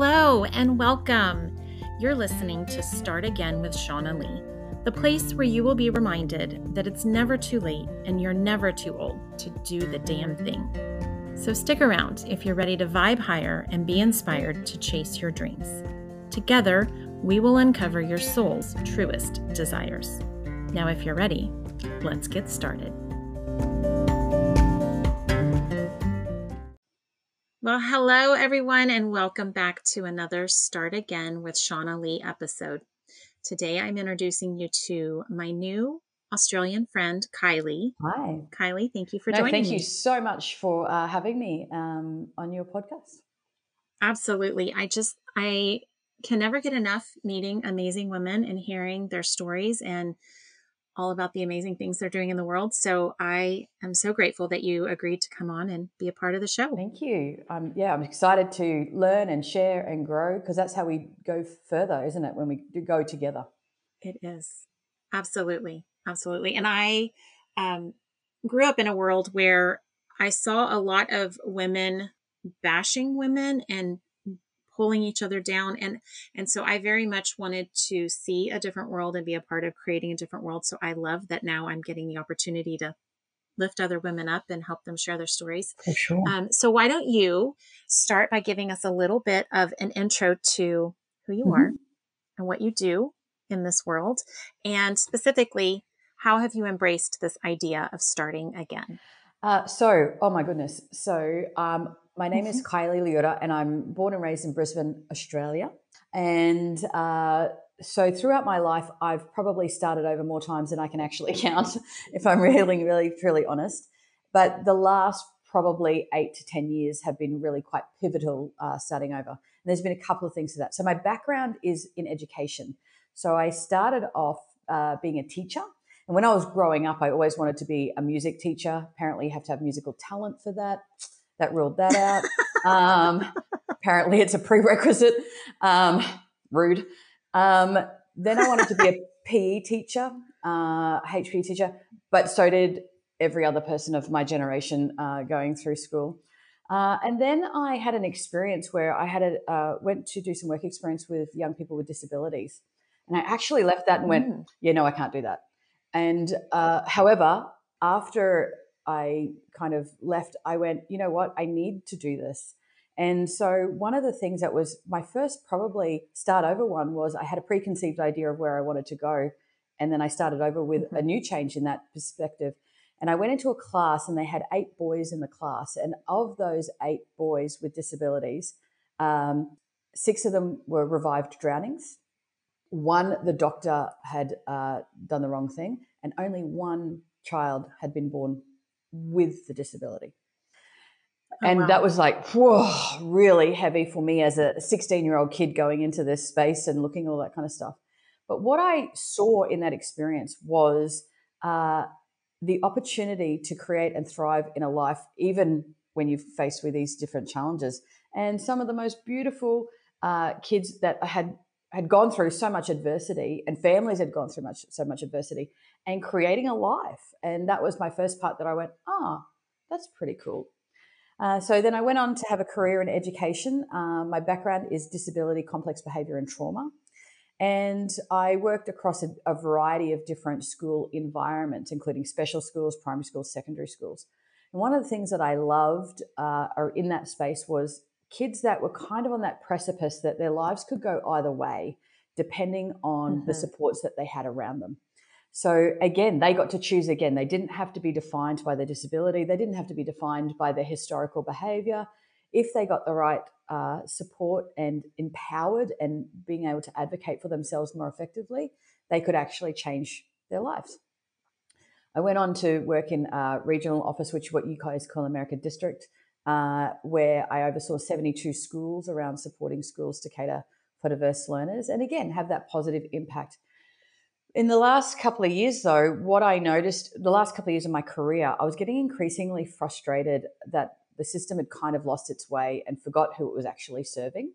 hello, and welcome. You're listening to Start Again with Shaunna Lee, the place where you will be reminded that it's never too late and you're never too old to do the damn thing. So stick around if you're ready to vibe higher and be inspired to chase your dreams. Together, we will uncover your soul's truest desires. Now, if you're ready, let's get started. Well, hello, everyone, and welcome back to another Start Again with Shaunna Lee episode. Today, I'm introducing you to my new Australian friend, Kylee. Hi. Kylee, thank you for no, joining thank me. you so much for uh, having me um, on your podcast. Absolutely. I just, I can never get enough meeting amazing women and hearing their stories and all about the amazing things they're doing in the world. So I am so grateful that you agreed to come on and be a part of the show. Thank you. Um, yeah, I'm excited to learn and share and grow because that's how we go further, isn't it? When we go together. It is. Absolutely. Absolutely. And I um, grew up in a world where I saw a lot of women bashing women and pulling each other down and and so i very much wanted to see a different world and be a part of creating a different world so i love that now i'm getting the opportunity to lift other women up and help them share their stories For sure. um, so why don't you start by giving us a little bit of an intro to who you Mhm. are and what you do in this world and specifically how have you embraced this idea of starting again Uh, so, oh my goodness. So, um, my name is Kylee Leota, and I'm born and raised in Brisbane, Australia. And uh, so, throughout my life, I've probably started over more times than I can actually count, if I'm really, really, truly honest. But the last probably eight to 10 years have been really quite pivotal uh, starting over. And there's been a couple of things to that. So, my background is in education. So, I started off uh, being a teacher. And when I was growing up, I always wanted to be a music teacher. Apparently, you have to have musical talent for that. That ruled that out. um, apparently, it's a prerequisite. Um, rude. Um, then I wanted to be a PE teacher, uh, HP teacher, but so did every other person of my generation uh, going through school. Uh, and then I had an experience where I had a, uh, went to do some work experience with young people with disabilities, and I actually left that and went, Mm. "Yeah, no, I can't do that." And uh, however, after I kind of left, I went, you know what? I need to do this. And so one of the things that was my first probably start over one was I had a preconceived idea of where I wanted to go. And then I started over with a new change in that perspective. And I went into a class and they had eight boys in the class. And of those eight boys with disabilities, um, six of them were revived drownings. One, the doctor had uh, done the wrong thing, and only one child had been born with the disability. Oh, and wow. that was like, whoa, really heavy for me as a 16 year old kid going into this space and looking at all that kind of stuff. But what I saw in that experience was uh, the opportunity to create and thrive in a life, even when you're faced with these different challenges. And some of the most beautiful uh, kids that I had had gone through so much adversity, and families had gone through much so much adversity, and creating a life. And that was my first part that I went, ah, that's pretty cool. Uh, so then I went on to have a career in education. Um, my background is disability, complex behavior, and trauma. And I worked across a, a variety of different school environments, including special schools, primary schools, secondary schools. And one of the things that I loved uh, or in that space was kids that were kind of on that precipice that their lives could go either way, depending on the Mhm. supports that they had around them. So again, they got to choose again. They didn't have to be defined by their disability. They didn't have to be defined by their historical behavior. If they got the right uh, support and empowered and being able to advocate for themselves more effectively, they could actually change their lives. I went on to work in a regional office, which is what you guys call America District, uh, where I oversaw 72 schools around supporting schools to cater for diverse learners and again have that positive impact. In the last couple of years, though, what I noticed the last couple of years of my career, I was getting increasingly frustrated that the system had kind of lost its way and forgot who it was actually serving.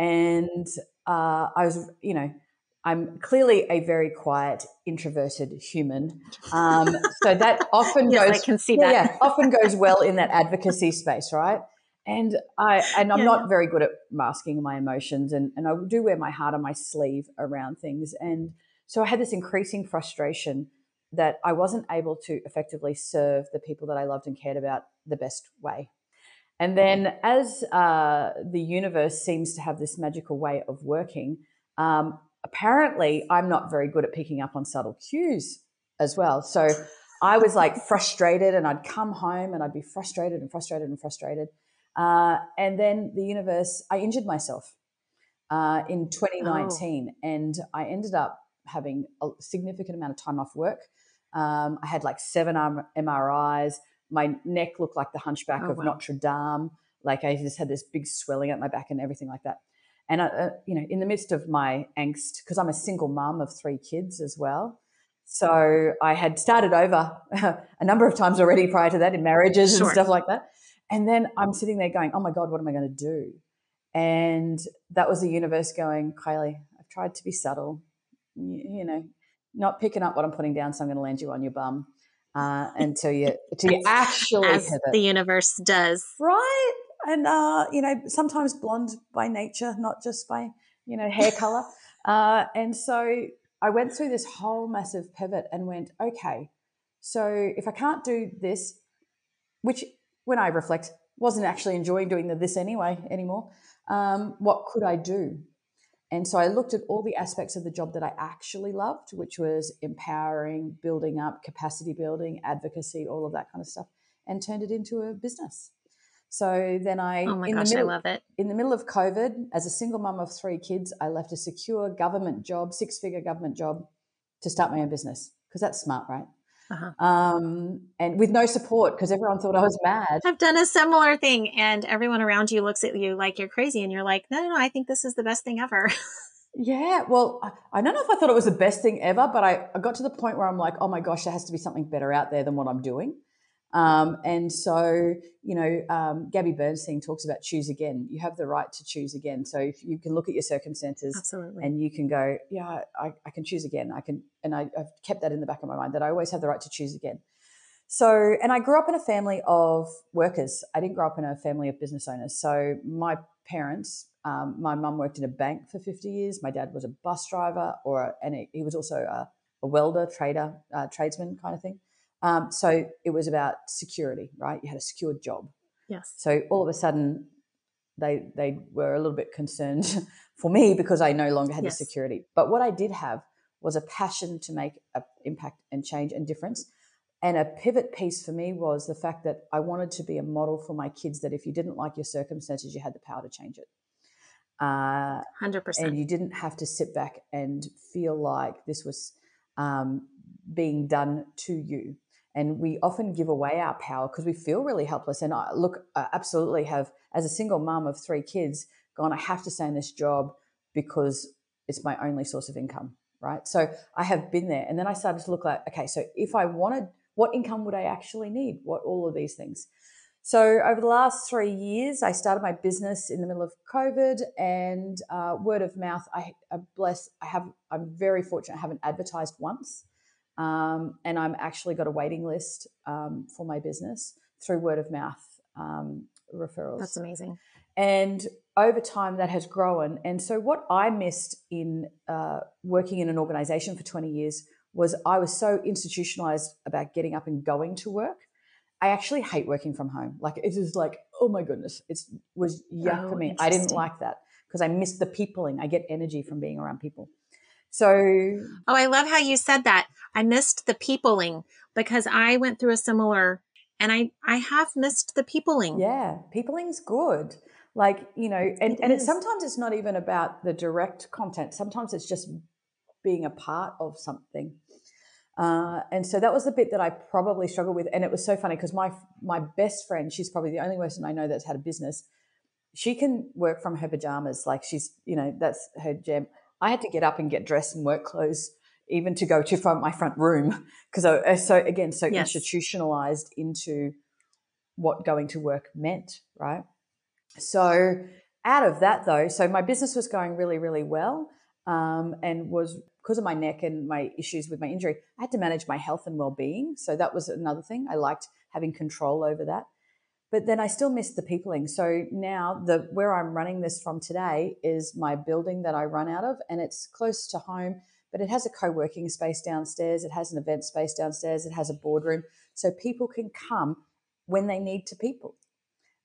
And uh, I was, you know, I'm clearly a very quiet, introverted human. Um, so that often Yes, goes I can see yeah, that. yeah, often goes well in that advocacy space, right? and I and I'm Yeah, not very good at masking my emotions, and and I do wear my heart on my sleeve around things, and so I had this increasing frustration that I wasn't able to effectively serve the people that I loved and cared about the best way. And then, as uh, the universe seems to have this magical way of working, um, apparently I'm not very good at picking up on subtle cues as well. So I was like frustrated, and I'd come home and I'd be frustrated and frustrated and frustrated. Uh, and then the universe, I injured myself uh, in 2019, and I ended up having a significant amount of time off work. Um, I had like seven MRIs. My neck looked like the hunchback Oh, of wow. Notre Dame. Like I just had this big swelling at my back and everything like that. And I, uh, you know, in the midst of my angst, because I'm a single mum of three kids as well, so I had started over a number of times already prior to that in marriages Sure. and stuff like that. And then I'm sitting there going, "Oh my god, what am I going to do?" And that was the universe going, "Kylee, I've tried to be subtle, you, you know, not picking up what I'm putting down, so I'm going to land you on your bum uh, until you until you actually As pivot." the universe does. right and uh you know sometimes blonde by nature not just by you know hair color. Uh and so i went through this whole massive pivot and went okay so if i can't do this which when i reflect wasn't actually enjoying doing the this anyway anymore um, what could i do? And so i looked at all the aspects of the job that i actually loved which was empowering building up capacity building advocacy all of that kind of stuff and turned it into a business so then I, Oh my in gosh, the I middle, love it. in the middle of COVID, as a single mum of three kids, I left a secure government job, six figure government job, to start my own business because that's smart, right? Uh-huh. Um, and with no support because everyone thought I was mad. I've done a similar thing, and everyone around you looks at you like you're crazy, and you're like, no, no, no, I think this is the best thing ever. Yeah, well, I, I don't know if I thought it was the best thing ever, but I, I got to the point where I'm like, oh my gosh, there has to be something better out there than what I'm doing. Um, and so, you know, um, Gabby Bernstein talks about choose again. You have the right to choose again. So if you can look at your circumstances Absolutely. and you can go, yeah, I, I can choose again. I can, and I, I've kept that in the back of my mind that I always have the right to choose again. So, and I grew up in a family of workers. I didn't grow up in a family of business owners. So, my parents, um, my mum worked in a bank for 50 years. My dad was a bus driver, or and he- he was also a, a welder, trader, uh, tradesman kind of thing. Um, so, it was about security, right? You had a secured job. yes. So all of a sudden, they they were a little bit concerned for me because I no longer had Yes. the security. But what I did have was a passion to make an impact and change and difference. And a pivot piece for me was the fact that I wanted to be a model for my kids that if you didn't like your circumstances, you had the power to change it. Uh, 100%. and you didn't have to sit back and feel like this was um, being done to you. And we often give away our power because we feel really helpless. And I look, I absolutely have, as a single mom of three kids, gone, I have to stay in this job because it's my only source of income, right? So I have been there. And then I started to look like, okay, so if I wanted, what income would I actually need? What all of these things? So over the last three years, I started my business in the middle of COVID, and uh, word of mouth. I, I bless. I have. I'm very fortunate. I haven't advertised once, um, and I'm actually got a waiting list um, for my business through word of mouth um, referrals. That's amazing. And over time, that has grown. And so, what I missed in uh, working in an organization for 20 years was I was so institutionalized about getting up and going to work. I actually hate working from home. Like, it is like, oh my goodness, it was yuck Oh, for me. I didn't like that because I missed the peopling. I get energy from being around people. So, Oh, I love how you said that. I missed the peopling because I went through a similar, and I I have missed the peopling. Yeah, peopling's good. Like, you know, and, It and it's sometimes it's not even about the direct content. Sometimes it's just being a part of something. Uh, and so that was the bit that I probably struggled with. And it was so funny because my my best friend, she's probably the only person I know that's had a business. She can work from her pajamas, like she's, you know, that's her jam. I had to get up and get dressed in work clothes, even to go to front my front room, because I uh, so again so Yes. institutionalized into what going to work meant, right? So out of that though, so my business was going really, really well, um, and was because of my neck and my issues with my injury, I had to manage my health and well-being. So that was another thing. I liked having control over that. But then I still miss the peopling. So now the where I'm running this from today is my building that I run out of, and it's close to home. But it has a co-working space downstairs. It has an event space downstairs. It has a boardroom, so people can come when they need to people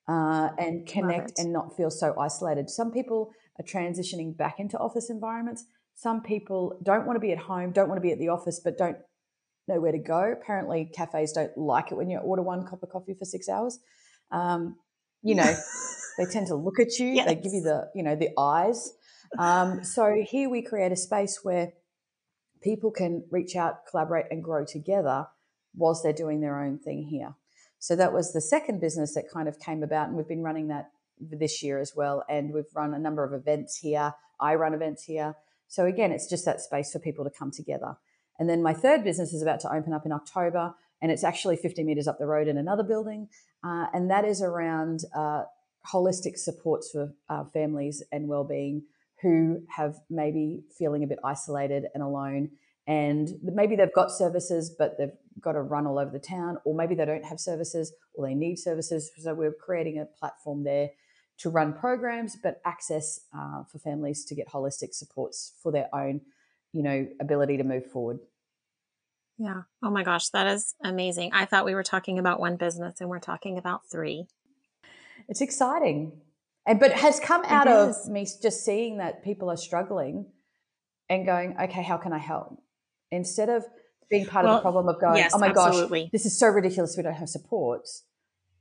uh, and connect and not feel so isolated. Some people are transitioning back into office environments. Some people don't want to be at home, don't want to be at the office, but don't know where to go. Apparently, cafes don't like it when you order one cup of coffee for six hours. Um, you know, they tend to look at you. Yes. They give you the, you know, the eyes. Um, so here we create a space where people can reach out, collaborate, and grow together whilst they're doing their own thing here. So that was the second business that kind of came about, and we've been running that this year as well. And we've run a number of events here. I run events here. So again, it's just that space for people to come together. And then my third business is about to open up in October, and it's actually 50 meters up the road in another building. Uh, and that is around uh, holistic supports for uh, families and well-being who have maybe feeling a bit isolated and alone and maybe they've got services but they've got to run all over the town or maybe they don't have services or they need services. So we're creating a platform there to run programs but access uh, for families to get holistic supports for their own you know ability to move forward yeah oh my gosh that is amazing i thought we were talking about one business and we're talking about three it's exciting and but has come out of me just seeing that people are struggling and going okay how can i help instead of being part well, of the problem of going, yes, oh my absolutely. gosh, this is so ridiculous. We don't have support.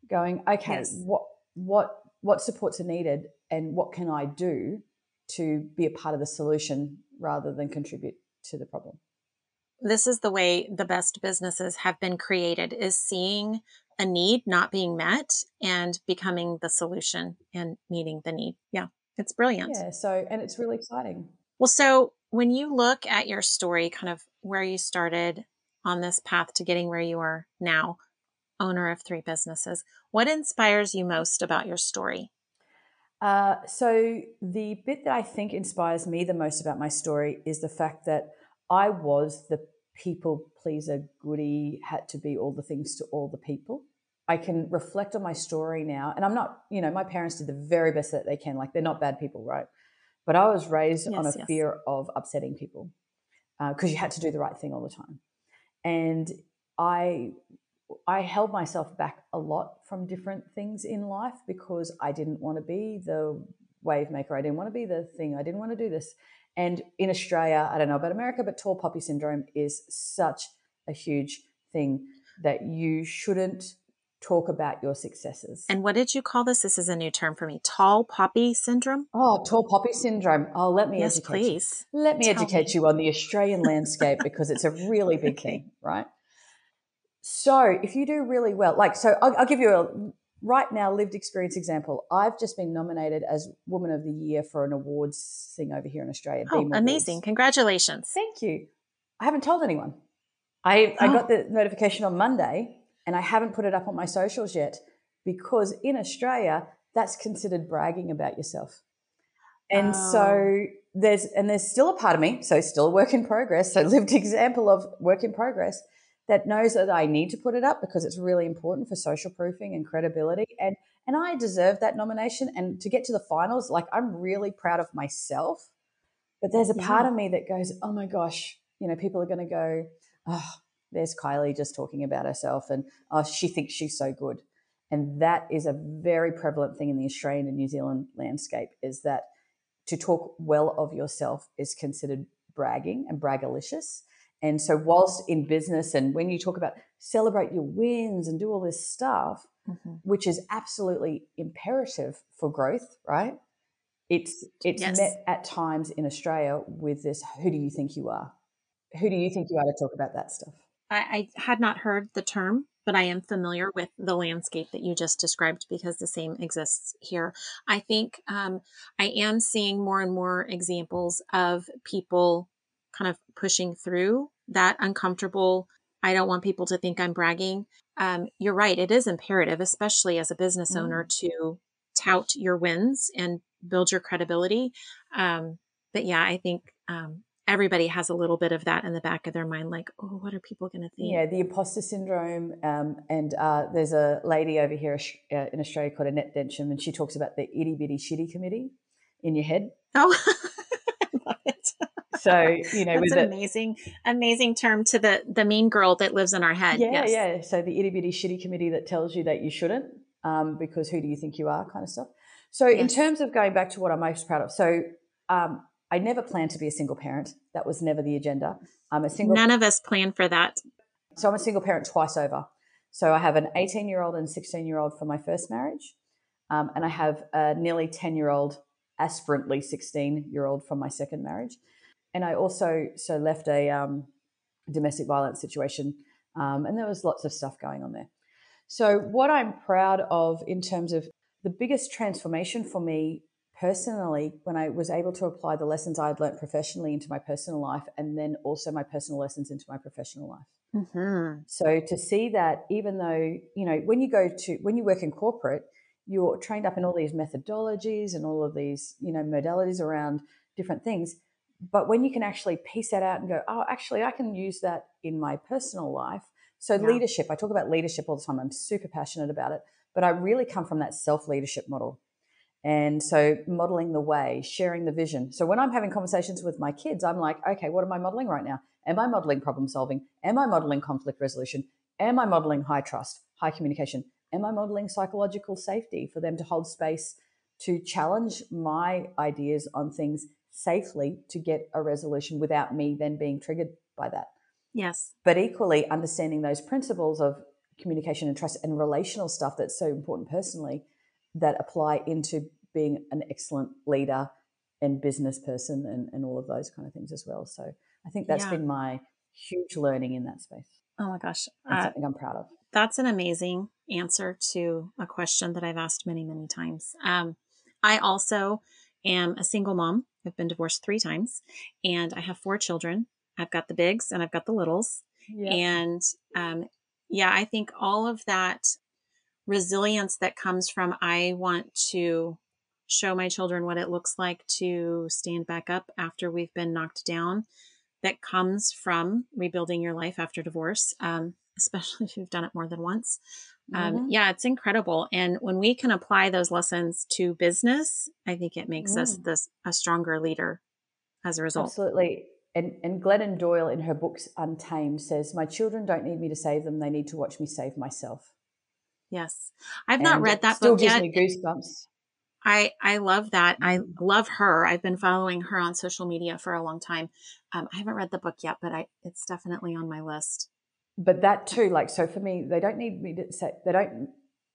Going, okay, yes. what what what supports are needed, and what can I do to be a part of the solution rather than contribute to the problem? This is the way the best businesses have been created: is seeing a need not being met and becoming the solution and meeting the need. Yeah, it's brilliant. Yeah. So, and it's really exciting. Well, so when you look at your story, kind of where you started on this path to getting where you are now, owner of three businesses, what inspires you most about your story? Uh, so, the bit that I think inspires me the most about my story is the fact that I was the people pleaser, goody, had to be all the things to all the people. I can reflect on my story now, and I'm not, you know, my parents did the very best that they can. Like, they're not bad people, right? But I was raised yes, on a yes. fear of upsetting people because uh, you had to do the right thing all the time. And I I held myself back a lot from different things in life because I didn't want to be the wave maker. I didn't want to be the thing. I didn't want to do this. And in Australia, I don't know about America, but tall poppy syndrome is such a huge thing that you shouldn't talk about your successes. And what did you call this? This is a new term for me. Tall poppy syndrome? Oh, tall poppy syndrome. Oh, let me yes, educate please. you. Let me Tell educate me. you on the Australian landscape because it's a really big thing, right? So if you do really well, like, so I'll, I'll give you a right now lived experience example. I've just been nominated as Woman of the Year for an awards thing over here in Australia. Oh, amazing. Awards. Congratulations. Thank you. I haven't told anyone. I, I oh. got the notification on Monday and I haven't put it up on my socials yet because in Australia, that's considered bragging about yourself. And oh. so there's, and there's still a part of me, so still a work in progress, so lived example of work in progress that knows that I need to put it up because it's really important for social proofing and credibility. And, and I deserve that nomination. And to get to the finals, like I'm really proud of myself. But there's a yeah. part of me that goes, oh my gosh, you know, people are going to go, oh, there's Kylee just talking about herself and oh, she thinks she's so good. And that is a very prevalent thing in the Australian and New Zealand landscape is that to talk well of yourself is considered bragging and braggalicious. And so, whilst in business and when you talk about celebrate your wins and do all this stuff, mm-hmm. which is absolutely imperative for growth, right? It's it's yes. met at times in Australia with this: who do you think you are? Who do you think you are to talk about that stuff? I, I had not heard the term, but I am familiar with the landscape that you just described because the same exists here. I think um, I am seeing more and more examples of people kind of pushing through that uncomfortable. I don't want people to think I'm bragging. Um, you're right. It is imperative, especially as a business mm. owner, to tout your wins and build your credibility. Um, but yeah, I think um, everybody has a little bit of that in the back of their mind, like, oh, what are people going to think? Yeah, the imposter syndrome. Um, and uh, there's a lady over here uh, in Australia called Annette Densham, and she talks about the itty bitty shitty committee in your head. Oh, I love it. So you know, that's an amazing, amazing term to the the mean girl that lives in our head. Yeah, yes. yeah. So the itty bitty shitty committee that tells you that you shouldn't, um, because who do you think you are, kind of stuff. So yes. in terms of going back to what I'm most proud of, so um, I never planned to be a single parent. That was never the agenda. I'm a single. None of us plan for that. So I'm a single parent twice over. So I have an 18 year old and 16 year old for my first marriage, um, and I have a nearly 10 year old, aspirantly 16 year old from my second marriage, and I also so left a um, domestic violence situation, um, and there was lots of stuff going on there. So what I'm proud of in terms of the biggest transformation for me personally, when I was able to apply the lessons I had learned professionally into my personal life, and then also my personal lessons into my professional life. Mm-hmm. So to see that, even though you know, when you go to when you work in corporate, you're trained up in all these methodologies and all of these you know modalities around different things. But when you can actually piece that out and go, oh, actually, I can use that in my personal life. So yeah. leadership, I talk about leadership all the time. I'm super passionate about it, but I really come from that self leadership model. And so modeling the way, sharing the vision. So when I'm having conversations with my kids, I'm like, okay, what am I modeling right now? Am I modeling problem solving? Am I modeling conflict resolution? Am I modeling high trust, high communication? Am I modeling psychological safety for them to hold space to challenge my ideas on things safely to get a resolution without me then being triggered by that? Yes. But equally, understanding those principles of communication and trust and relational stuff that's so important personally that apply into being an excellent leader and business person and, and all of those kind of things as well. So I think that's yeah. been my huge learning in that space. Oh my gosh. Uh, something I'm proud of. That's an amazing answer to a question that I've asked many, many times. Um, I also am a single mom. I've been divorced three times and I have four children. I've got the bigs and I've got the littles. Yep. And um, yeah, I think all of that resilience that comes from I want to show my children what it looks like to stand back up after we've been knocked down that comes from rebuilding your life after divorce um, especially if you've done it more than once um, mm-hmm. yeah it's incredible and when we can apply those lessons to business i think it makes mm. us this a stronger leader as a result absolutely and, and Glennon Doyle in her books Untamed says, My children don't need me to save them, they need to watch me save myself. Yes. I've not read that still book gives yet. me goosebumps. I, I love that. I love her. I've been following her on social media for a long time. Um, I haven't read the book yet, but I, it's definitely on my list. But that too, like, so for me, they don't need me to say, they don't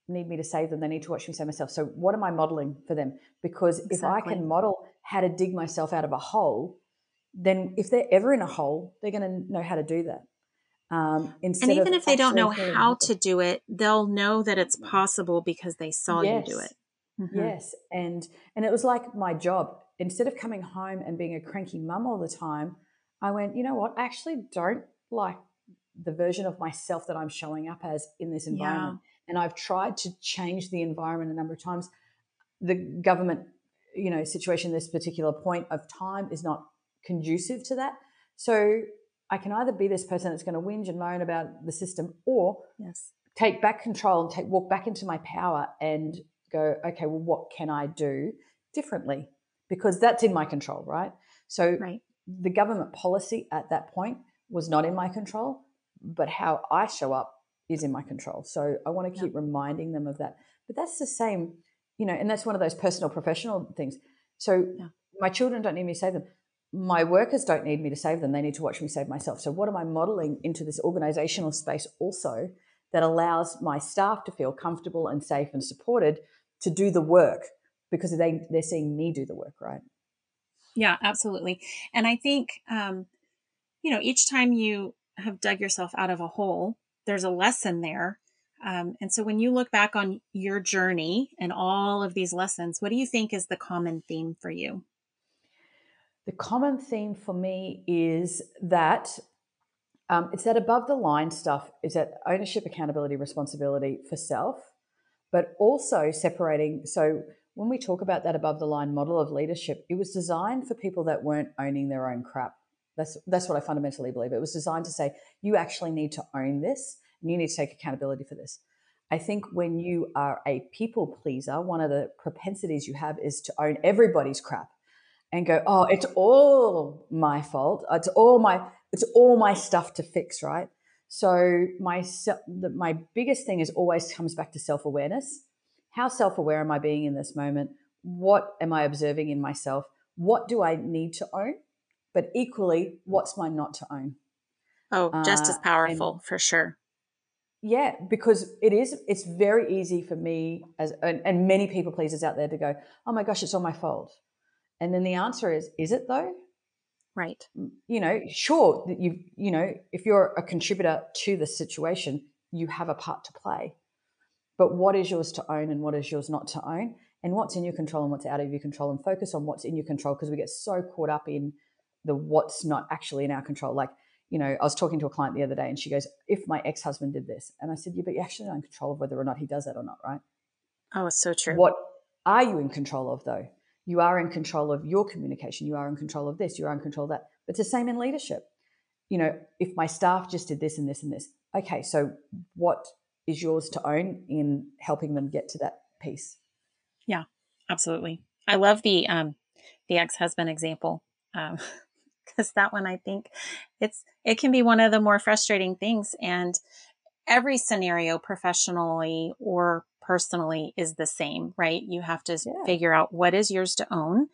need me to save them. They need to watch me save myself. So what am I modeling for them? Because exactly. if I can model how to dig myself out of a hole, then if they're ever in a hole, they're going to know how to do that. Um, and even if they don't know how to do it, they'll know that it's possible because they saw yes. you do it. Mm-hmm. Yes, and and it was like my job. Instead of coming home and being a cranky mum all the time, I went, you know what? I actually don't like the version of myself that I'm showing up as in this environment. Yeah. And I've tried to change the environment a number of times. The government, you know, situation, this particular point of time is not conducive to that. So I can either be this person that's going to whinge and moan about the system or yes. take back control and take walk back into my power and go, okay, well, what can I do differently? Because that's in my control, right? So right. the government policy at that point was not in my control, but how I show up is in my control. So I want to keep yeah. reminding them of that. But that's the same, you know, and that's one of those personal professional things. So yeah. my children don't need me to save them my workers don't need me to save them. They need to watch me save myself. So, what am I modeling into this organizational space also that allows my staff to feel comfortable and safe and supported to do the work because they, they're seeing me do the work, right? Yeah, absolutely. And I think, um, you know, each time you have dug yourself out of a hole, there's a lesson there. Um, and so when you look back on your journey and all of these lessons, what do you think is the common theme for you? The common theme for me is that um, it's that above the line stuff is that ownership, accountability, responsibility for self, but also separating. So when we talk about that above the line model of leadership, it was designed for people that weren't owning their own crap That's that's what I fundamentally believe. It was designed to say you actually need to own this and you need to take accountability for this. I think when you are a people pleaser, one of the propensities you have is to own everybody's crap and go, "Oh, it's all my fault. It's all my it's all my stuff to fix, right?" So my my biggest thing is always comes back to self awareness. How self aware am I being in this moment? What am I observing in myself? What do I need to own? But equally, what's mine not to own? Oh, just uh, as powerful and, for sure. Yeah, because it is. It's very easy for me as and, and many people pleasers out there to go, "Oh my gosh, it's all my fault," and then the answer is, "Is it though?" Right. You know, sure that you you know if you're a contributor to the situation, you have a part to play. But what is yours to own and what is yours not to own? And what's in your control and what's out of your control and focus on what's in your control because we get so caught up in the what's not actually in our control. Like, you know, I was talking to a client the other day and she goes, If my ex husband did this, and I said, Yeah, but you're actually not in control of whether or not he does that or not, right? Oh, it's so true. What are you in control of though? You are in control of your communication. You are in control of this. You are in control of that. But it's the same in leadership. You know, if my staff just did this and this and this, okay, so what is yours to own in helping them get to that piece? Yeah, absolutely. I love the um, the ex husband example because that one I think it's it can be one of the more frustrating things, and every scenario, professionally or personally, is the same, right? You have to yeah. figure out what is yours to own.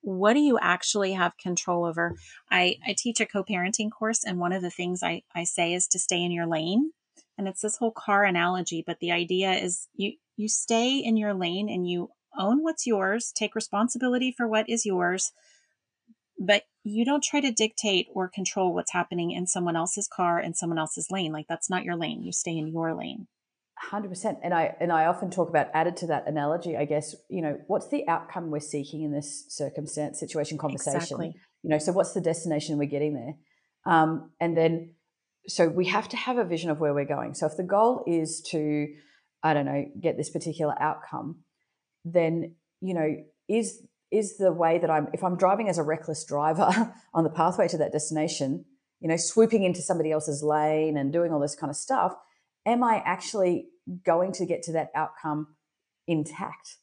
What do you actually have control over? I, I teach a co parenting course, and one of the things I, I say is to stay in your lane. And it's this whole car analogy, but the idea is you you stay in your lane and you own what's yours, take responsibility for what is yours, but you don't try to dictate or control what's happening in someone else's car and someone else's lane. Like that's not your lane. You stay in your lane. 100% and i and i often talk about added to that analogy i guess you know what's the outcome we're seeking in this circumstance situation conversation exactly. you know so what's the destination we're getting there um, and then so we have to have a vision of where we're going so if the goal is to i don't know get this particular outcome then you know is is the way that i'm if i'm driving as a reckless driver on the pathway to that destination you know swooping into somebody else's lane and doing all this kind of stuff am i actually going to get to that outcome intact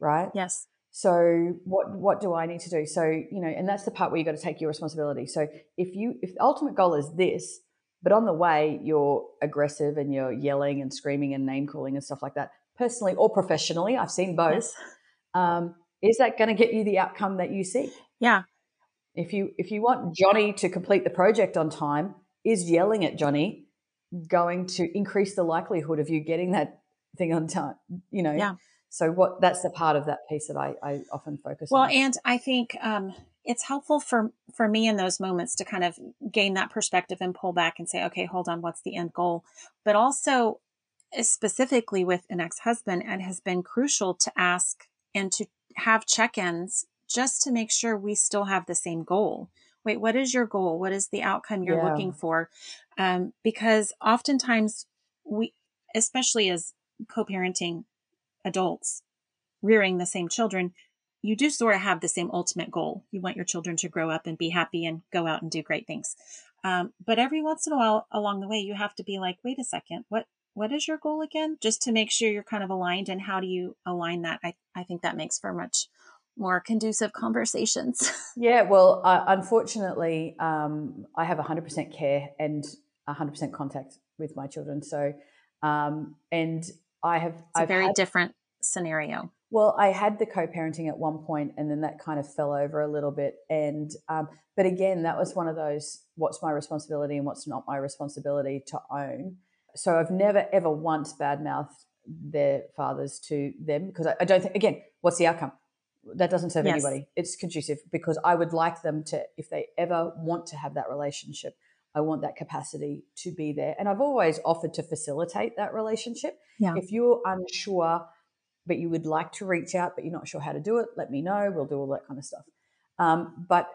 right yes so what what do i need to do so you know and that's the part where you've got to take your responsibility so if you if the ultimate goal is this but on the way you're aggressive and you're yelling and screaming and name calling and stuff like that personally or professionally, I've seen both. Yes. Um, is that going to get you the outcome that you seek? Yeah. If you if you want Johnny to complete the project on time, is yelling at Johnny going to increase the likelihood of you getting that thing on time? You know. Yeah. So what that's the part of that piece that I, I often focus well, on. Well, and I think um, it's helpful for for me in those moments to kind of gain that perspective and pull back and say, okay, hold on, what's the end goal? But also specifically with an ex husband, and has been crucial to ask and to have check ins just to make sure we still have the same goal. Wait, what is your goal? What is the outcome you're yeah. looking for? Um, because oftentimes we, especially as co parenting adults, rearing the same children, you do sort of have the same ultimate goal. You want your children to grow up and be happy and go out and do great things. Um, but every once in a while along the way, you have to be like, wait a second, what what is your goal again? Just to make sure you're kind of aligned and how do you align that? I, I think that makes for much more conducive conversations. yeah, well, uh, unfortunately, um, I have 100% care and 100% contact with my children. So, um, and I have. It's a I've very had, different scenario. Well, I had the co-parenting at one point, and then that kind of fell over a little bit. And um, but again, that was one of those: what's my responsibility and what's not my responsibility to own so I've never ever once badmouthed their fathers to them because I, I don't think again, what's the outcome? That doesn't serve yes. anybody. It's conducive because I would like them to, if they ever want to have that relationship, I want that capacity to be there. And I've always offered to facilitate that relationship. Yeah. If you're unsure, but you would like to reach out, but you're not sure how to do it, let me know. We'll do all that kind of stuff. Um, but,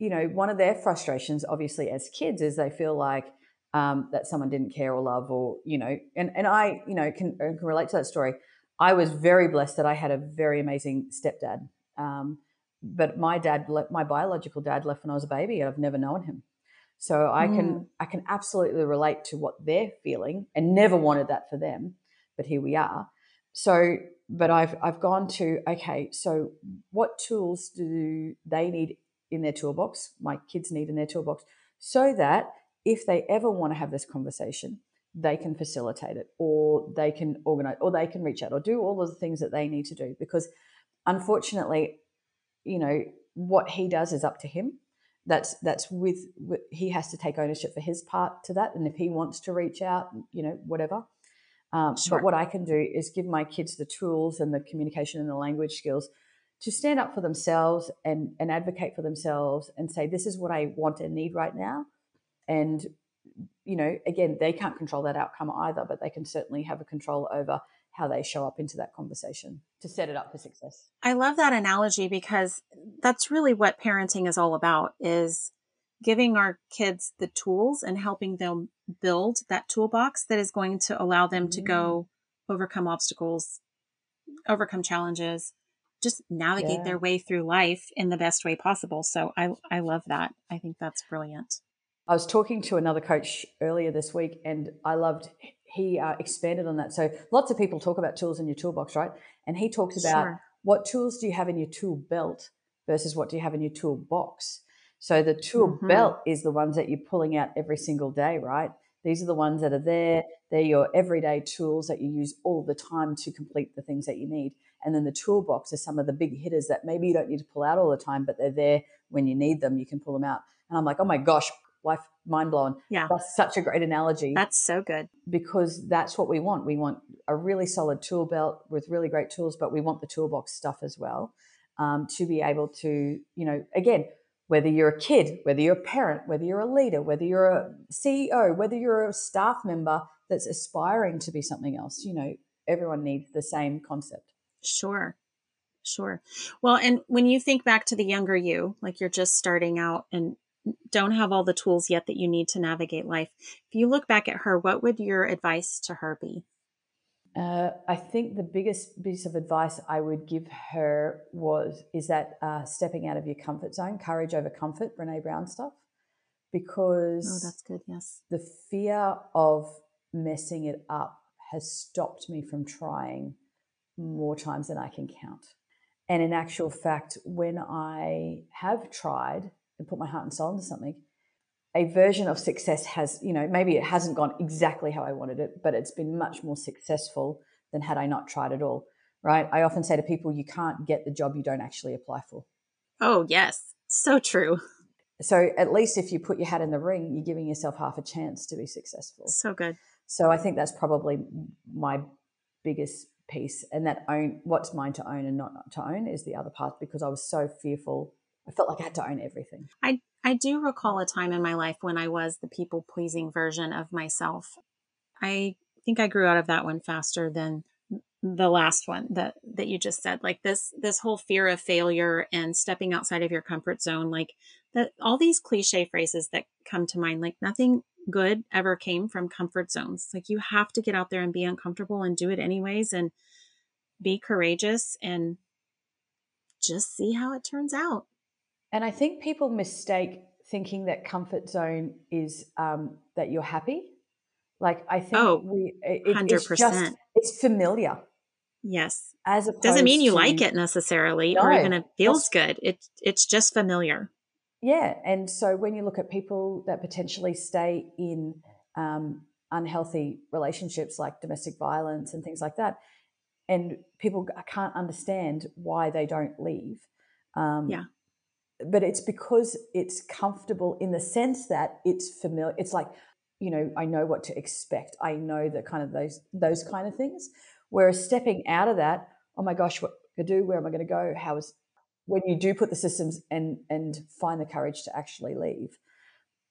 you know, one of their frustrations, obviously, as kids, is they feel like, um, that someone didn't care or love or you know and, and i you know can, can relate to that story i was very blessed that i had a very amazing stepdad um, but my dad, my biological dad, left when I was a baby. And I've never known him, so I can mm. I can absolutely relate to what they're feeling, and never wanted that for them. But here we are. So, but I've I've gone to okay. So, what tools do they need in their toolbox? My kids need in their toolbox, so that if they ever want to have this conversation, they can facilitate it, or they can organize, or they can reach out, or do all of the things that they need to do. Because, unfortunately, you know what he does is up to him that's that's with, with, he has to take ownership for his part to that and if he wants to reach out you know whatever um, sure. but what i can do is give my kids the tools and the communication and the language skills to stand up for themselves and and advocate for themselves and say this is what i want and need right now and you know again they can't control that outcome either but they can certainly have a control over how they show up into that conversation to set it up for success. I love that analogy because that's really what parenting is all about is giving our kids the tools and helping them build that toolbox that is going to allow them to go mm. overcome obstacles, overcome challenges, just navigate yeah. their way through life in the best way possible. So I I love that. I think that's brilliant. I was talking to another coach earlier this week and I loved he uh, expanded on that. So lots of people talk about tools in your toolbox, right? And he talks about sure. what tools do you have in your tool belt versus what do you have in your toolbox. So the tool mm-hmm. belt is the ones that you're pulling out every single day, right? These are the ones that are there. They're your everyday tools that you use all the time to complete the things that you need. And then the toolbox is some of the big hitters that maybe you don't need to pull out all the time, but they're there when you need them. You can pull them out. And I'm like, oh my gosh, life mind blown. Yeah. That's such a great analogy. That's so good. Because that's what we want. We want a really solid tool belt with really great tools, but we want the toolbox stuff as well um, to be able to, you know, again, whether you're a kid, whether you're a parent, whether you're a leader, whether you're a CEO, whether you're a staff member that's aspiring to be something else, you know, everyone needs the same concept. Sure. Sure. Well, and when you think back to the younger you, like you're just starting out and don't have all the tools yet that you need to navigate life. If you look back at her, what would your advice to her be? Uh, I think the biggest piece of advice I would give her was is that uh, stepping out of your comfort zone, courage over comfort, Brene Brown stuff, because oh, that's good. Yes, the fear of messing it up has stopped me from trying more times than I can count. And in actual fact, when I have tried and put my heart and soul into something, a version of success has, you know, maybe it hasn't gone exactly how I wanted it, but it's been much more successful than had I not tried at all. Right. I often say to people, you can't get the job you don't actually apply for. Oh, yes. So true. So at least if you put your hat in the ring, you're giving yourself half a chance to be successful. So good. So I think that's probably my biggest piece. And that own what's mine to own and not to own is the other part because I was so fearful I felt like I had to own everything. I I do recall a time in my life when I was the people pleasing version of myself. I think I grew out of that one faster than the last one that that you just said like this this whole fear of failure and stepping outside of your comfort zone like that all these cliche phrases that come to mind like nothing good ever came from comfort zones like you have to get out there and be uncomfortable and do it anyways and be courageous and just see how it turns out and I think people mistake thinking that comfort zone is um, that you're happy. Like I think oh, we, it, it's just it's familiar. Yes. As doesn't mean you to, like it necessarily no, or even it feels good. It's it's just familiar. Yeah, and so when you look at people that potentially stay in um, unhealthy relationships like domestic violence and things like that, and people can't understand why they don't leave. Um, yeah but it's because it's comfortable in the sense that it's familiar. It's like, you know, I know what to expect. I know the kind of those those kind of things. Whereas stepping out of that, oh my gosh, what to do? Where am I going to go? How is when you do put the systems and and find the courage to actually leave.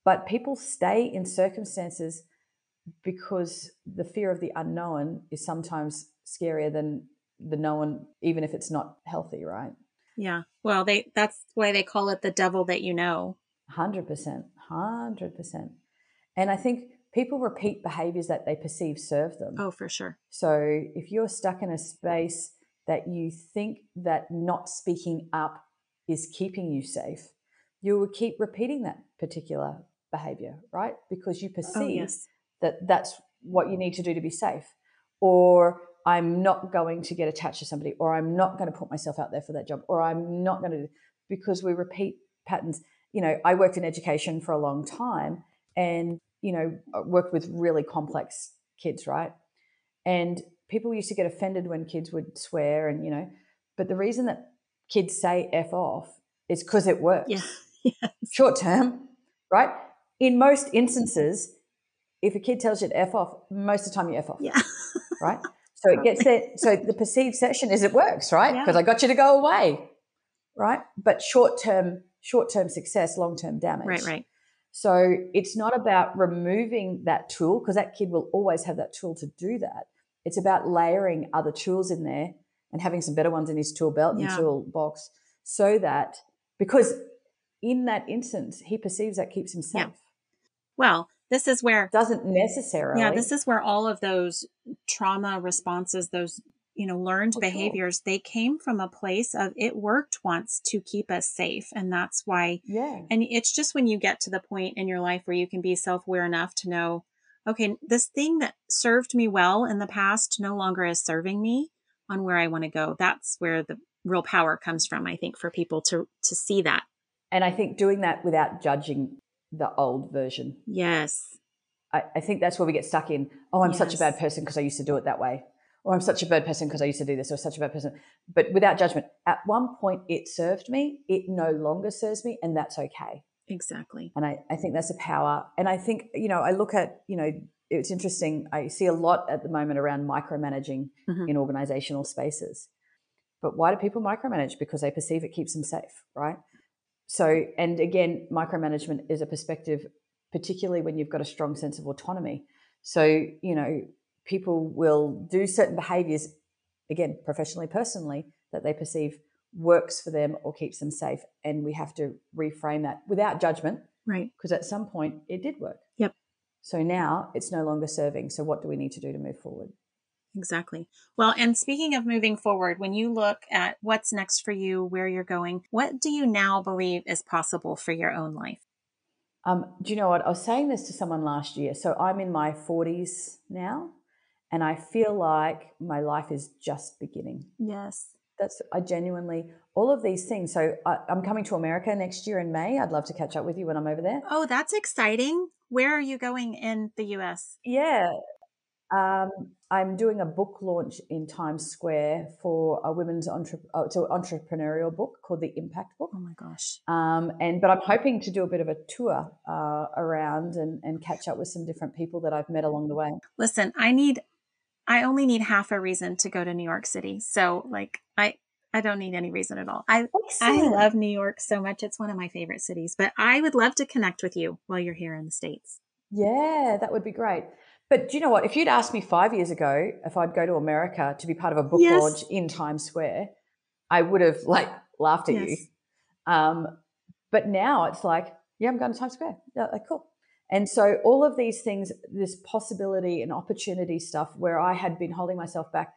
But people stay in circumstances because the fear of the unknown is sometimes scarier than the known, even if it's not healthy, right? Yeah. Well, they that's why they call it the devil that you know. 100%. 100%. And I think people repeat behaviors that they perceive serve them. Oh, for sure. So if you're stuck in a space that you think that not speaking up is keeping you safe, you will keep repeating that particular behavior, right? Because you oh, perceive oh, yes. that that's what you need to do to be safe. Or I'm not going to get attached to somebody, or I'm not going to put myself out there for that job, or I'm not going to, because we repeat patterns. You know, I worked in education for a long time and, you know, worked with really complex kids, right? And people used to get offended when kids would swear and, you know, but the reason that kids say F off is because it works. Yeah. Yes. Short term, right? In most instances, if a kid tells you to F off, most of the time you F off. Yeah. right? So it gets it. So the perceived session is it works, right? Because yeah. I got you to go away, right? But short term, short term success, long term damage. Right, right. So it's not about removing that tool because that kid will always have that tool to do that. It's about layering other tools in there and having some better ones in his tool belt yeah. and tool box so that because in that instance he perceives that keeps him safe. Yeah. Well, this is where doesn't necessarily. Yeah, this is where all of those trauma responses, those you know learned oh, behaviors, they came from a place of it worked once to keep us safe, and that's why. Yeah. And it's just when you get to the point in your life where you can be self aware enough to know, okay, this thing that served me well in the past no longer is serving me on where I want to go. That's where the real power comes from. I think for people to to see that. And I think doing that without judging the old version. Yes. I, I think that's where we get stuck in. Oh, I'm yes. such a bad person because I used to do it that way. Or I'm such a bad person because I used to do this, or such a bad person. But without judgment, at one point it served me, it no longer serves me, and that's okay. Exactly. And I, I think that's a power. And I think, you know, I look at, you know, it's interesting. I see a lot at the moment around micromanaging mm-hmm. in organizational spaces. But why do people micromanage? Because they perceive it keeps them safe, right? So, and again, micromanagement is a perspective, particularly when you've got a strong sense of autonomy. So, you know, people will do certain behaviors, again, professionally, personally, that they perceive works for them or keeps them safe. And we have to reframe that without judgment. Right. Because at some point it did work. Yep. So now it's no longer serving. So what do we need to do to move forward? Exactly. Well, and speaking of moving forward, when you look at what's next for you, where you're going, what do you now believe is possible for your own life? Um, do you know what? I was saying this to someone last year. So I'm in my 40s now, and I feel like my life is just beginning. Yes. That's, I genuinely, all of these things. So I, I'm coming to America next year in May. I'd love to catch up with you when I'm over there. Oh, that's exciting. Where are you going in the US? Yeah. Um, I'm doing a book launch in Times Square for a women's entre- uh, entrepreneurial book called The Impact Book. Oh my gosh! Um, and but I'm hoping to do a bit of a tour uh, around and, and catch up with some different people that I've met along the way. Listen, I need, I only need half a reason to go to New York City. So like I. I don't need any reason at all. I I love New York so much. It's one of my favorite cities. But I would love to connect with you while you're here in the States. Yeah, that would be great. But do you know what? If you'd asked me five years ago if I'd go to America to be part of a book yes. launch in Times Square, I would have like laughed at yes. you. Um, but now it's like, yeah, I'm going to Times Square. Yeah, like, cool. And so all of these things, this possibility and opportunity stuff where I had been holding myself back.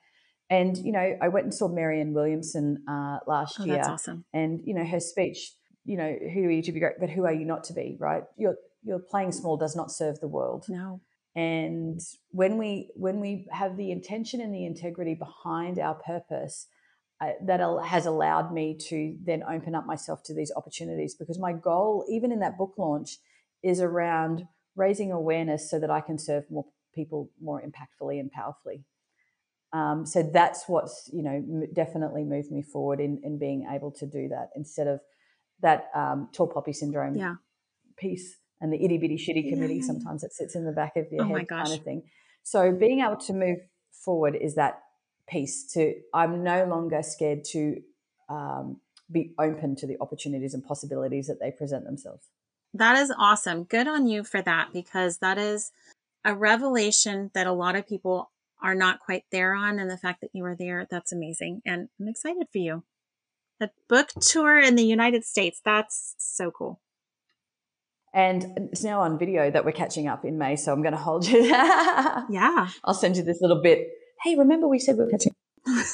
And, you know, I went and saw Marianne Williamson uh, last oh, year. That's awesome. And, you know, her speech, you know, who are you to be great, but who are you not to be, right? You're, you're playing small does not serve the world. No. And when we when we have the intention and the integrity behind our purpose, uh, that has allowed me to then open up myself to these opportunities because my goal, even in that book launch, is around raising awareness so that I can serve more people more impactfully and powerfully. Um, so that's what's you know definitely moved me forward in in being able to do that instead of that um, tall poppy syndrome yeah. piece and the itty bitty shitty committee yeah. sometimes it sits in the back of your oh head kind of thing. So being able to move forward is that piece to I'm no longer scared to um, be open to the opportunities and possibilities that they present themselves. That is awesome. Good on you for that because that is a revelation that a lot of people are not quite there on. And the fact that you were there, that's amazing. And I'm excited for you. A book tour in the United States, that's so cool. And it's now on video that we're catching up in May, so I'm going to hold you. yeah. I'll send you this little bit. Hey, remember we said we are catching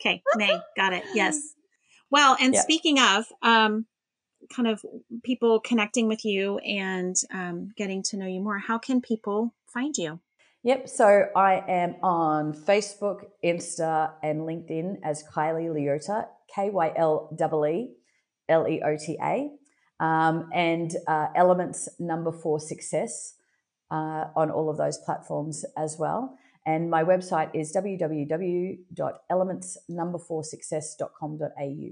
Okay, May, got it. Yes. Well, and yep. speaking of, um, kind of people connecting with you and um, getting to know you more, how can people find you? Yep. So I am on Facebook, Insta, and LinkedIn as Kylee Leota, K Y L E E L E O T A, um, and uh, Elements Number Four Success uh, on all of those platforms as well. And my website is www.elementsnumber4success.com.au.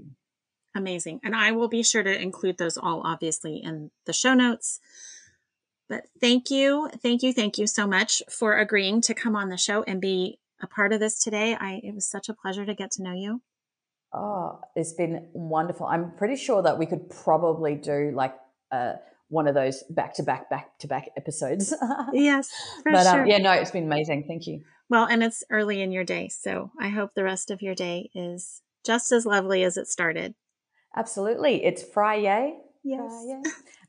Amazing. And I will be sure to include those all obviously in the show notes. But thank you, thank you, thank you so much for agreeing to come on the show and be a part of this today. I it was such a pleasure to get to know you. Oh, it's been wonderful. I'm pretty sure that we could probably do like uh, one of those back to back, back to back episodes. yes, but um, yeah, no, it's been amazing. Thank you. Well, and it's early in your day, so I hope the rest of your day is just as lovely as it started. Absolutely, it's Friday. Yes.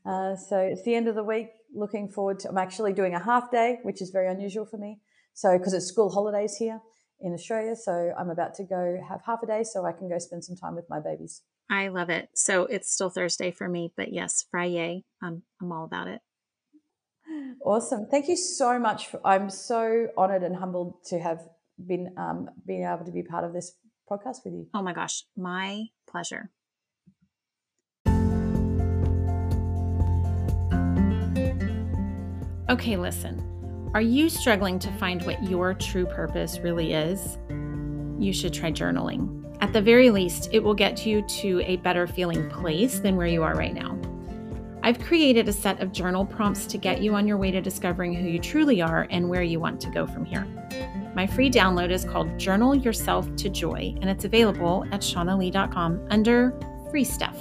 Uh, so it's the end of the week. Looking forward to. I'm actually doing a half day, which is very unusual for me. So because it's school holidays here in Australia, so I'm about to go have half a day so I can go spend some time with my babies. I love it. So it's still Thursday for me, but yes, Friday. I'm I'm all about it. Awesome. Thank you so much. For, I'm so honored and humbled to have been um, being able to be part of this podcast with you. Oh my gosh, my pleasure. Okay, listen. Are you struggling to find what your true purpose really is? You should try journaling. At the very least, it will get you to a better feeling place than where you are right now. I've created a set of journal prompts to get you on your way to discovering who you truly are and where you want to go from here. My free download is called Journal Yourself to Joy, and it's available at shaunnalee.com under free stuff.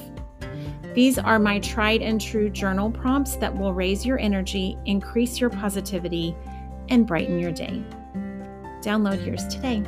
These are my tried and true journal prompts that will raise your energy, increase your positivity, and brighten your day. Download yours today.